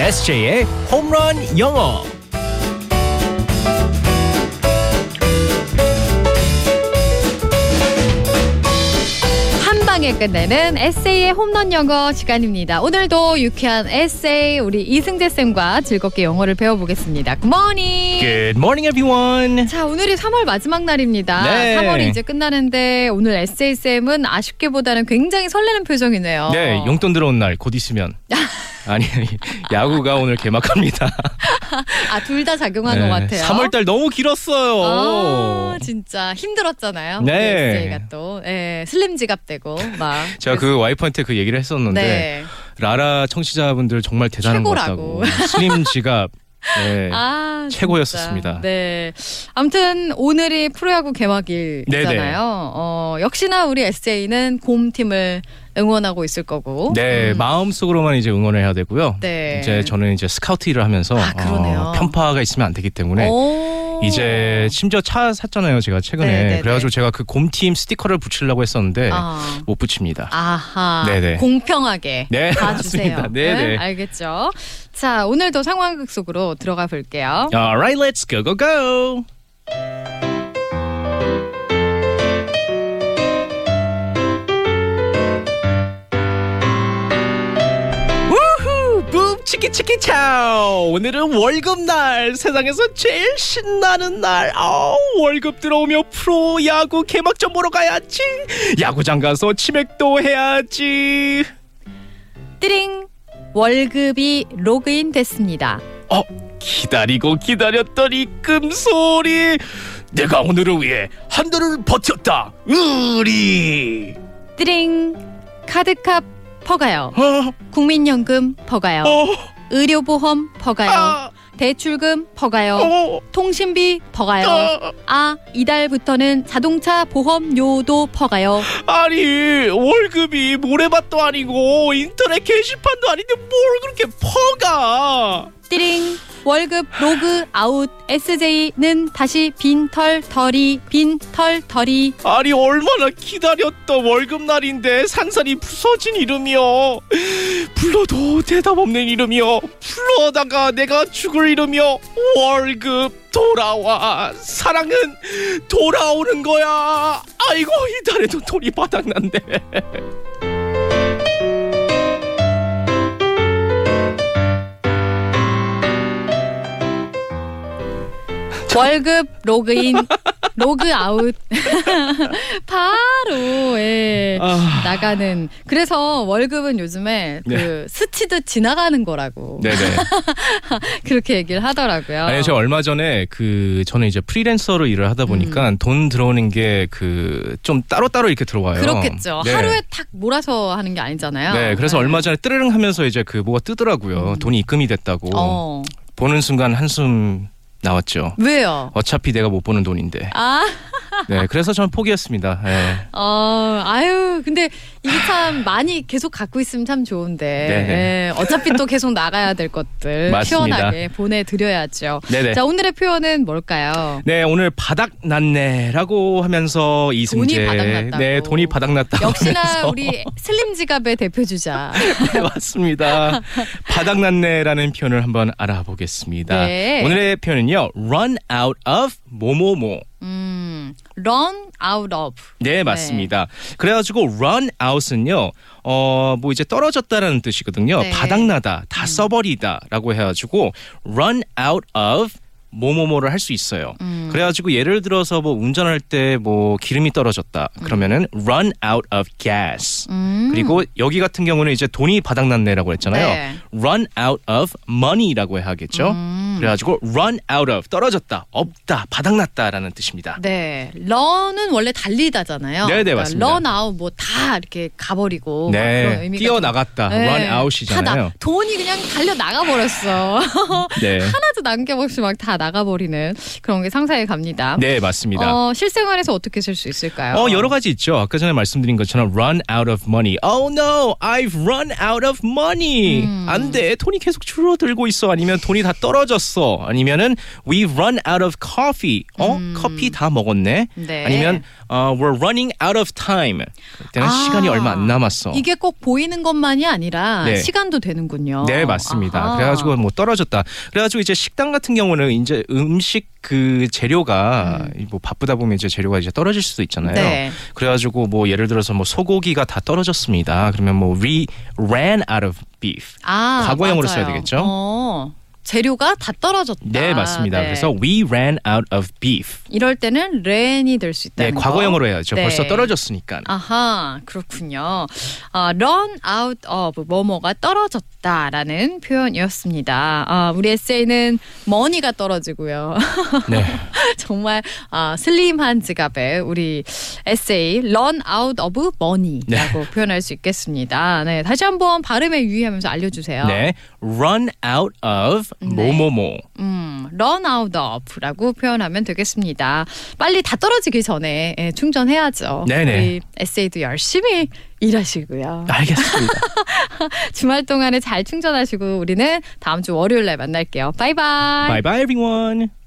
SJ의 홈런 영어. 한 방에 끝내는 에세이의 홈런 영어 시간입니다. 오늘도 유쾌한 에세이 우리 이승재 쌤과 즐겁게 영어를 배워보겠습니다. 굿모닝. Good morning, everyone. 자 오늘이 3월 마지막 날입니다. 네. 3월이 이제 끝나는데 오늘 에세이 쌤은 아쉽게보다는 굉장히 설레는 표정이네요. 네, 용돈 들어온 날 곧 있으면. 아니, 아니, 야구가 오늘 개막합니다. 아 둘 다 작용한 것 같아요. 3월 달 너무 길었어요. 아 진짜 힘들었잖아요. 네. 에세이가 또 예, 슬림 지갑 되고 막. 제가 그 와이프한테 그 얘기를 했었는데 네. 라라 청취자분들 정말 대단한 것 최고라고. 같다고. 스림 지갑. 네. 아, 최고였었습니다. 네. 아무튼 오늘이 프로야구 개막일이잖아요. 네네. 어, 역시나 우리 SJ는 곰 팀을 응원하고 있을 거고. 네, 음. 마음속으로만 이제 응원을 해야 되고요. 네. 이제 저는 이제 스카우트 일을 하면서 아, 그러네요. 어, 편파가 있으면 안 되기 때문에 오. 이제 심지어 차 샀잖아요, 제가 최근에. 네네네. 그래가지고 제가 그 곰팀 스티커를 붙이려고 했었는데 아. 못 붙입니다. 아하. 네네. 공평하게 네, 봐주세요. 맞습니다. 네네. 알겠죠. 자, 오늘도 상황극 속으로 들어가 볼게요. Alright, let's go go go. 치키 치키 차오. 오늘은 월급날. 세상에서 제일 신나는 날. 아, 월급 들어오며 프로 야구 개막전 보러 가야지. 야구장 가서 치맥도 해야지. 띠링. 월급이 로그인 됐습니다. 어, 기다리고 기다렸던 입금 소리. 내가 오늘을 위해 한 달을 버텼다. 의리. 띠링. 카드값 퍼가요. 어, 국민연금 퍼가요. 어, 의료보험 퍼가요. 아, 대출금 퍼가요. 어, 통신비 퍼가요. 아, 아, 이달부터는 자동차 보험료도 퍼가요. 아니 월급이 모래밭도 아니고 인터넷 게시판도 아닌데 뭘 그렇게 퍼가? 월급 로그 아웃 SJ는 다시 빈털 털이 빈털 털이. 아니 얼마나 기다렸던 월급날인데 산산이 부서진 이름이여. 불러도 대답 없는 이름이여. 불러다가 내가 죽을 이름이여. 월급 돌아와. 사랑은 돌아오는 거야. 아이고 이달에도 돈이 바닥난데 월급 로그인 로그 아웃 바로 예. 아, 나가는 그래서 월급은 요즘에 네. 그 스치듯 지나가는 거라고 네네 그렇게 얘기를 하더라고요. 아니 제가 얼마 전에 그 저는 이제 프리랜서로 일을 하다 보니까 돈 들어오는 게 그 좀 따로 따로 이렇게 들어와요. 음. 그렇겠죠. 네. 하루에 탁 몰아서 하는 게 아니잖아요. 네, 그래서 얼마 전에 뜨르릉 하면서 이제 그 뭐가 뜨더라고요. 돈이 입금이 됐다고. 음. 어 보는 순간 한숨 나왔죠. 왜요? 어차피 내가 못 보는 돈인데. 아, 네, 그래서 저는 포기했습니다. 네. 어, 아유, 근데 이게 참 많이 계속 갖고 있으면 참 좋은데, 네네. 예, 어차피 또 계속 나가야 될 것들 맞습니다. 시원하게 보내드려야죠. 네네. 자, 오늘의 표현은 뭘까요? 네, 오늘 바닥 났네라고 하면서 이승재 바닥났다고. 네, 돈이 바닥 났다고 역시나 하면서 우리 슬림 지갑의 대표 주자. 네, 맞습니다. 바닥 났네라는 표현을 한번 알아보겠습니다. 네. 오늘의 표현은요. run out of 뭐뭐뭐. 음, run out of. 네, 맞습니다. 그래가지고 run out은요, 어, 뭐 이제 떨어졌다라는 뜻이거든요. 네. 바닥나다, 다 써버리다라고 해가지고 run out of 뭐뭐뭐를 할 수 있어요. 음. 그래가지고 예를 들어서 뭐 운전할 때 뭐 기름이 떨어졌다 그러면은 run out of gas. 음. 그리고 여기 같은 경우는 이제 돈이 바닥났네라고 했잖아요. 네. run out of money라고 해야겠죠. 음. 그래가지고 run out of 떨어졌다, 없다, 바닥났다라는 뜻입니다. 네, run은 원래 달리다잖아요. 네네, 그러니까 맞습니다. run out 뭐 다 이렇게 가버리고 네, 의미가 뛰어 나갔다, 네. run out이잖아요. 다 나, 돈이 그냥 달려 나가 버렸어. 네, 하나도 남겨없이 막 다 나가버리는 그런 게 상상이 갑니다. 네 맞습니다. 어, 어, 실생활에서 어떻게 쓸 수 있을까요? 여러 가지 있죠. 아까 전에 말씀드린 것처럼 run out of money. Oh no, I've run out of money. 음. 안 돼, 돈이 계속 줄어들고 있어. 아니면 돈이 다 떨어졌어. 먹었어. 아니면은 we run out of coffee. 어? 커피 다 먹었네. 음. 네. 아니면 어, we're running out of time. 그때는 아, 시간이 얼마 안 남았어. 이게 꼭 보이는 것만이 아니라 네. 시간도 되는군요. 네 맞습니다. 아하. 그래가지고 뭐 떨어졌다. 그래가지고 이제 식당 같은 경우는 이제 음식 그 재료가 뭐 바쁘다 보면 이제 재료가 이제 떨어질 수도 있잖아요. 음. 네. 그래가지고 뭐 예를 들어서 뭐 소고기가 다 떨어졌습니다. 그러면 뭐 we ran out of beef. 아, 과거형으로 맞아요. 써야 되겠죠? 어, 재료가 다 떨어졌다. 네 맞습니다. 네. 그래서 we ran out of beef. 이럴 때는 렌이 될수네 있다는 거. 과거형으로 해야죠. 네. 벌써 떨어졌으니까. 아하 그렇군요. 어, run out of 뭐뭐가 떨어졌다라는 표현이었습니다. 아, 우리 SJ는 money가 떨어지고요. 네. 정말 아, 슬림한 지갑에 우리 SJ run out of money라고 표현할 수 있겠습니다. 네, 다시 한번 발음에 유의하면서 알려주세요. 네. run out of 네. 뭐뭐뭐. 음, run out of라고 표현하면 되겠습니다. 빨리 다 떨어지기 전에 예, 충전해야죠. 네네. 우리 SJ도 열심히 일하시고요. 알겠습니다. 주말 동안에 잘 충전하시고 우리는 다음 주 월요일 날 만날게요. 바이바이. bye bye everyone.